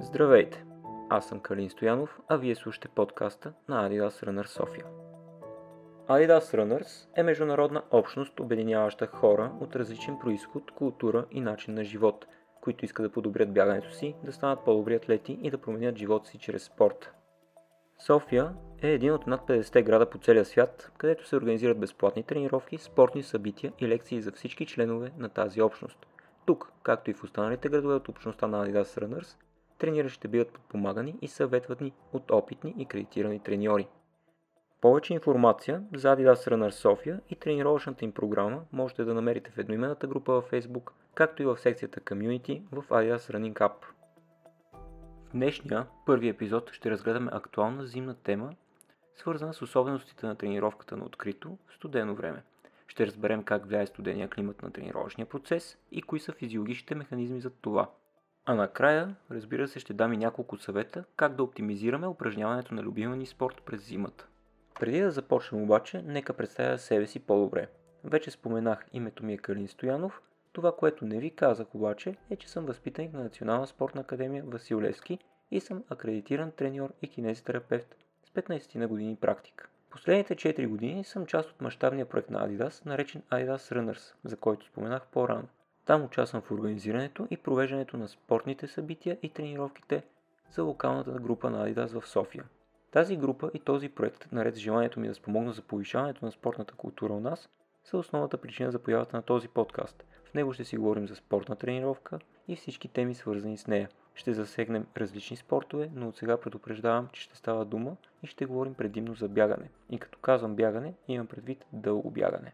Здравейте! Аз съм Калин Стоянов, а вие слушате подкаста на Adidas Runner София. Adidas Runners е международна общност, обединяваща хора от различен происход, култура и начин на живот, които искат да подобрят бягането си, да станат по-добри атлети и да променят живота си чрез спорт. София е един от над 50 града по целия свят, където се организират безплатни тренировки, спортни събития и лекции за всички членове на тази общност. Тук, както и в останалите градове от общността на Adidas Runners, трениращите биват подпомагани и съветвани от опитни и кредитирани треньори. Повече информация за Adidas Runner София и тренировъчната им програма можете да намерите в едноименната група във Facebook, както и в секцията Community в Adidas Running Cup. В днешния първи епизод ще разгледаме актуална зимна тема, свързана с особеностите на тренировката на открито в студено време. Ще разберем как влияе студения климат на тренировъчния процес и кои са физиологичните механизми за това – а накрая, разбира се, ще дам и няколко съвета как да оптимизираме упражняването на любимия ни спорт през зимата. Преди да започнем обаче, нека представя себе си по-добре. Вече споменах името ми е Калин Стоянов. Това, което не ви казах обаче, е, че съм възпитаник на Национална спортна академия Васил Левски и съм акредитиран треньор и кинезитерапевт с 15 на години практика. Последните 4 години съм част от мащабния проект на Adidas, наречен Adidas Runners, за който споменах по-рано. Там участвам в организирането и провеждането на спортните събития и тренировките за локалната група на Adidas в София. Тази група и този проект, наред с желанието ми да спомогна за повишаването на спортната култура у нас, са основната причина за появата на този подкаст. В него ще си говорим за спортна тренировка и всички теми свързани с нея. Ще засегнем различни спортове, но от сега предупреждавам, че ще става дума и ще говорим предимно за бягане. И като казвам бягане, имам предвид дълго бягане.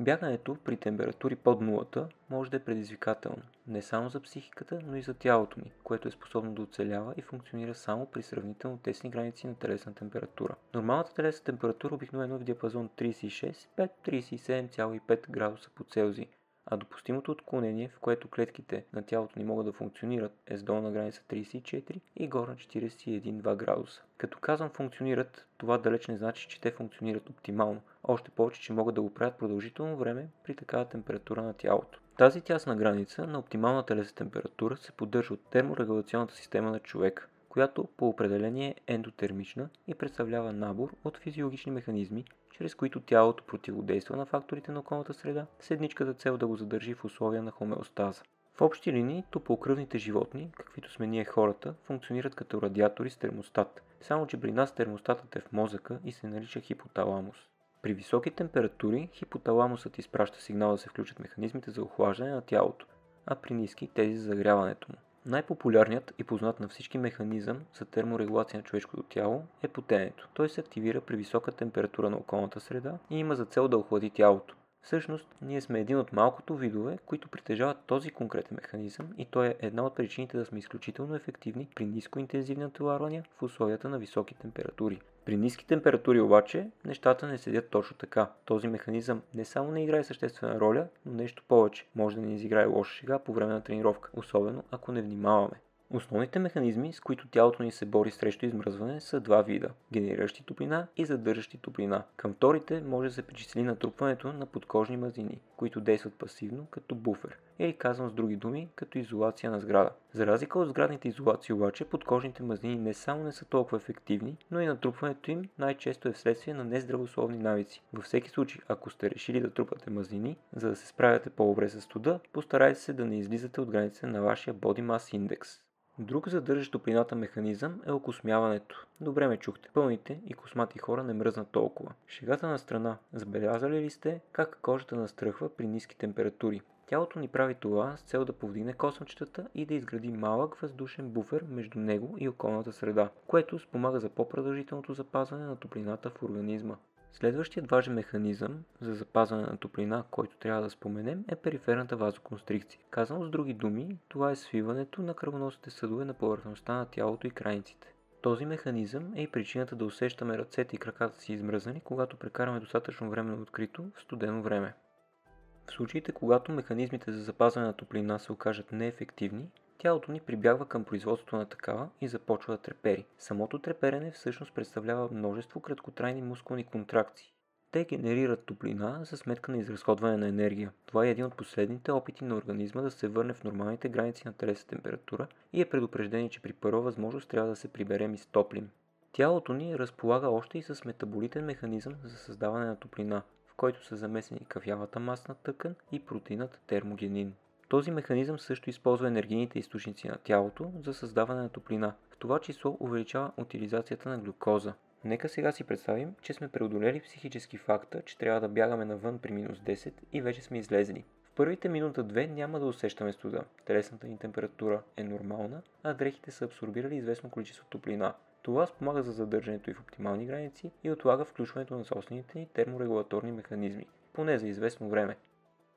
Бягането при температури под нулата може да е предизвикателно не само за психиката, но и за тялото ни, което е способно да оцелява и функционира само при сравнително тесни граници на телесна температура. Нормалната телесна температура обикновено е в диапазон 36-37,5 градуса по Целзий, а допустимото отклонение, в което клетките на тялото ни могат да функционират, е с долна граница 34 и горна 41-2 градуса. Като казвам функционират, това далеч не значи, че те функционират оптимално, още повече, че могат да го правят продължително време при такава температура на тялото. Тази тясна граница на оптимална телесна температура се поддържа от терморегулационната система на човека, която по определение е ендотермична и представлява набор от физиологични механизми, чрез които тялото противодейства на факторите на околната среда с едничката цел да го задържи в условия на хомеостаза. В общи линии, топлокръвните животни, каквито сме ние хората, функционират като радиатори с термостат, само че при нас термостатът е в мозъка и се нарича хипоталамус. При високи температури хипоталамусът изпраща сигнал да се включат механизмите за охлаждане на тялото, а при ниски тези за загряването му. Най-популярният и познат на всички механизъм за терморегулация на човешкото тяло е потенето. Той се активира при висока температура на околната среда и има за цел да охлади тялото. Всъщност, ние сме един от малкото видове, които притежават този конкретен механизъм и той е една от причините да сме изключително ефективни при нискоинтензивни натоварвания в условията на високи температури. При ниски температури обаче нещата не седят точно така. Този механизъм не само не играе съществена роля, но нещо повече. Може да ни изиграе лоша шега по време на тренировка, особено ако не внимаваме. Основните механизми, с които тялото ни се бори срещу измръзване, са два вида – генериращи топлина и задържащи топлина. Към вторите може да се причисли натрупването на подкожни мазнини, които действат пасивно като буфер, или казвам с други думи, като изолация на сграда. За разлика от сградните изолации обаче, подкожните мазнини не само не са толкова ефективни, но и натрупването им най-често е вследствие на нездравословни навици. Във всеки случай, ако сте решили да трупате мазнини, за да се справяте по-добре с студа, постарайте се да не излизате от границите на вашия Body Mass Index. Друг задържащ топлината механизъм е окосмяването. Добре ме чухте. Пълните и космати хора не мръзнат толкова. Шегата на страна. Забелязали ли сте как кожата настръхва при ниски температури? Тялото ни прави това с цел да повдигне косъмчетата и да изгради малък въздушен буфер между него и околната среда, което спомага за по-продължителното запазване на топлината в организма. Следващият важен механизъм за запазване на топлина, който трябва да споменем, е периферната вазоконстрикция. Казано с други думи, това е свиването на кръвоносните съдове на повърхността на тялото и крайниците. Този механизъм е и причината да усещаме ръцете и краката си измръзнани, когато прекараме достатъчно време на открито в студено време. В случаите, когато механизмите за запазване на топлина се окажат неефективни, тялото ни прибягва към производството на такава и започва да трепери. Самото треперене всъщност представлява множество краткотрайни мускулни контракции. те генерират топлина за сметка на изразходване на енергия. Това е един от последните опити на организма да се върне в нормалните граници на телесна температура и е предупреждение, че при първа възможност трябва да се приберем и стоплим. Тялото ни разполага още и с метаболитен механизъм за създаване на топлина, който са замесени кафявата масна тъкан и протеинът термогенин. Този механизъм също използва енергийните източници на тялото за създаване на топлина, в това число увеличава утилизацията на глюкоза. Нека сега си представим, че сме преодолели психически факта, че трябва да бягаме навън при минус 10 и вече сме излезли. В първите минута-две няма да усещаме студа. Телесната ни температура е нормална, а дрехите са абсорбирали известно количество топлина. Това спомага за задържането и в оптимални граници и отлага включването на собствените ни терморегулаторни механизми, поне за известно време.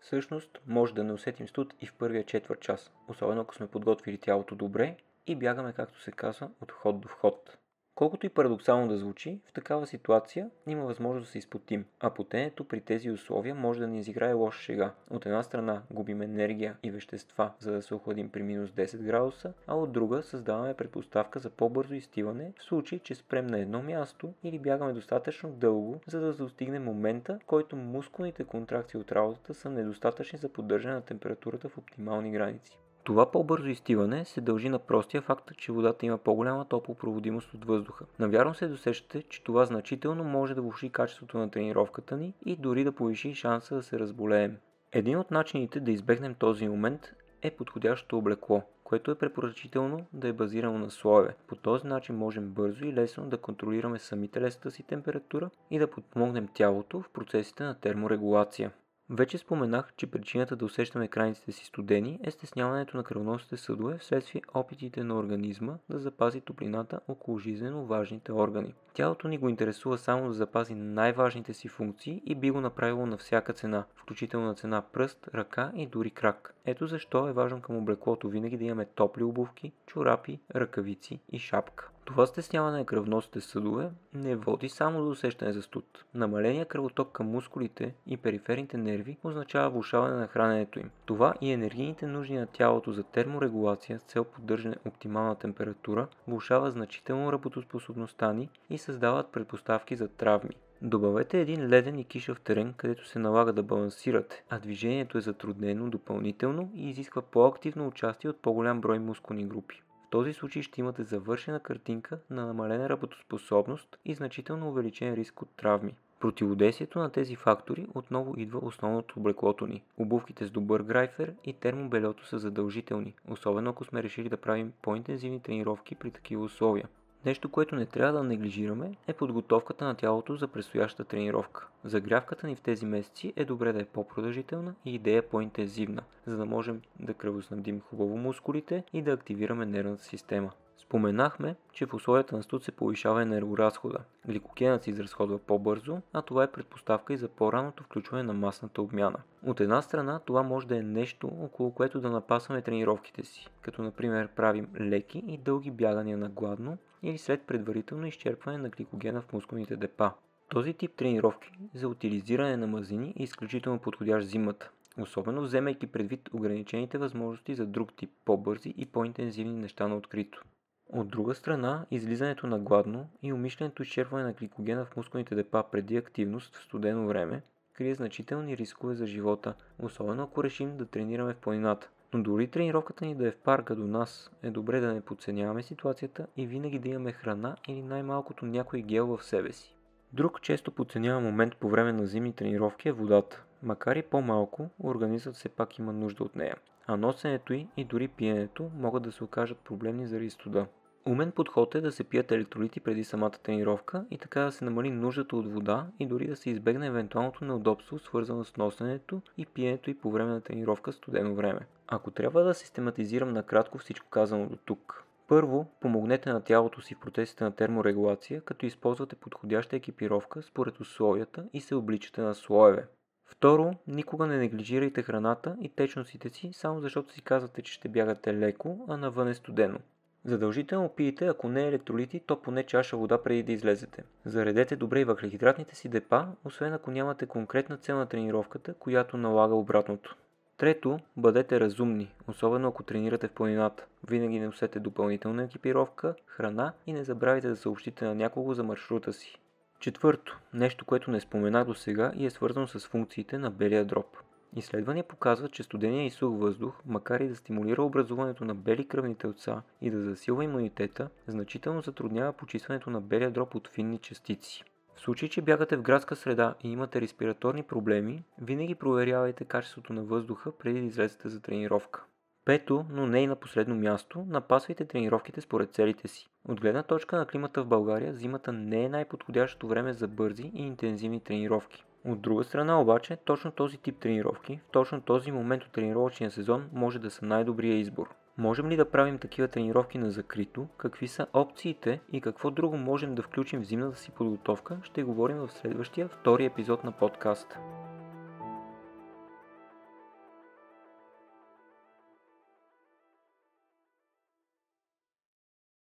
Всъщност, може да не усетим студ и в първия четвърт час, особено ако сме подготвили тялото добре и бягаме, както се казва, от вход до вход. Колкото и парадоксално да звучи, в такава ситуация има възможност да се изпотим, а потенето при тези условия може да ни изиграе лоша шега. От една страна губим енергия и вещества, за да се охладим при минус 10 градуса, а от друга създаваме предпоставка за по-бързо изтиване в случай, че спрем на едно място или бягаме достатъчно дълго, за да достигне момента, в който мускулните контракции от работата са недостатъчни за поддържане на температурата в оптимални граници. Това по-бързо изтиване се дължи на простия факт, че водата има по-голяма топлопроводимост от въздуха. Навярно се досещате, че това значително може да влуши качеството на тренировката ни и дори да повиши шанса да се разболеем. Един от начините да избегнем този момент е подходящото облекло, което е препоръчително да е базирано на слоеве. По този начин можем бързо и лесно да контролираме сами телесната си температура и да подпомогнем тялото в процесите на терморегулация. Вече споменах, че причината да усещаме крайниците си студени е стесняването на кръвоносните съдове вследствие опитите на организма да запази топлината около жизнено важните органи. Тялото ни го интересува само да запази най-важните си функции и би го направило на всяка цена, включително на цена пръст, ръка и дори крак. Ето защо е важно към облеклото винаги да имаме топли обувки, чорапи, ръкавици и шапка. Това стесняване на кръвносните съдове не води само до усещане за студ. Намаления кръвоток към мускулите и периферните нерви означава влушаване на храненето им. Това и енергийните нужди на тялото за терморегулация с цел поддържане оптимална температура влушава значително работоспособността ни и създават предпоставки за травми. Добавете един леден и кишав терен, където се налага да балансирате, а движението е затруднено допълнително и изисква по-активно участие от по-голям брой мускулни групи този случай ще имате завършена картинка на намалена работоспособност и значително увеличен риск от травми. Противодействието на тези фактори отново идва основното облеклото ни. Обувките с добър грайфер и термобелето са задължителни, особено ако сме решили да правим по-интензивни тренировки при такива условия. Нещо, което не трябва да неглижираме е подготовката на тялото за предстоящата тренировка. Загрявката ни в тези месеци е добре да е по-продължителна и идея по-интензивна, за да можем да кръвоснабдим хубаво мускулите и да активираме нервната система. Споменахме, че в условията на студ се повишава енергоразхода. Гликогенът се изразходва по-бързо, а това е предпоставка и за по-раното включване на масната обмяна. От една страна, това може да е нещо, около което да напасваме тренировките си, като например правим леки и дълги бягания на гладно или след предварително изчерпване на гликогена в мускулните депа. Този тип тренировки за утилизиране на мазини е изключително подходящ зимата, особено вземайки предвид ограничените възможности за друг тип по-бързи и по-интензивни неща на открито. От друга страна, излизането на гладно и умишленото изчерпване на гликогена в мускулните депа преди активност в студено време крие значителни рискове за живота, особено ако решим да тренираме в планината. Но дори тренировката ни да е в парка до нас, е добре да не подценяваме ситуацията и винаги да имаме храна или най-малкото някой гел в себе си. Друг често подценява момент по време на зимни тренировки е водата. Макар и по-малко, организмът все пак има нужда от нея. А носенето й и дори пиенето могат да се окажат проблемни заради студа. Умен подход е да се пият електролити преди самата тренировка и така да се намали нуждата от вода и дори да се избегне евентуалното неудобство, свързано с носенето и пиенето и по време на тренировка студено време. Ако трябва да систематизирам накратко всичко казано до тук. Първо, помогнете на тялото си в процесите на терморегулация, като използвате подходяща екипировка според условията и се обличате на слоеве. Второ, никога не неглижирайте храната и течностите си, само защото си казвате, че ще бягате леко, а навън е студено. Задължително пийте, ако не електролити, то поне чаша вода преди да излезете. Заредете добре и въглехидратните си депа, освен ако нямате конкретна цел на тренировката, която налага обратното. Трето, бъдете разумни, особено ако тренирате в планината. Винаги носете допълнителна екипировка, храна и не забравяйте да съобщите на някого за маршрута си. Четвърто, нещо, което не споменах до сега и е свързано с функциите на белия дроб. Изследвания показват, че студения и сух въздух, макар и да стимулира образуването на бели кръвни телца и да засилва имунитета, значително затруднява почистването на белия дроб от финни частици. В случай, че бягате в градска среда и имате респираторни проблеми, винаги проверявайте качеството на въздуха преди да излезете за тренировка. Пето, но не и на последно място, напасвайте тренировките според целите си. От гледна точка на климата в България, зимата не е най-подходящото време за бързи и интензивни тренировки. От друга страна обаче, точно този тип тренировки, в точно този момент от тренировъчния сезон може да са най-добрия избор. Можем ли да правим такива тренировки на закрито? Какви са опциите и какво друго можем да включим в зимната си подготовка? Ще говорим в следващия втори епизод на подкаста.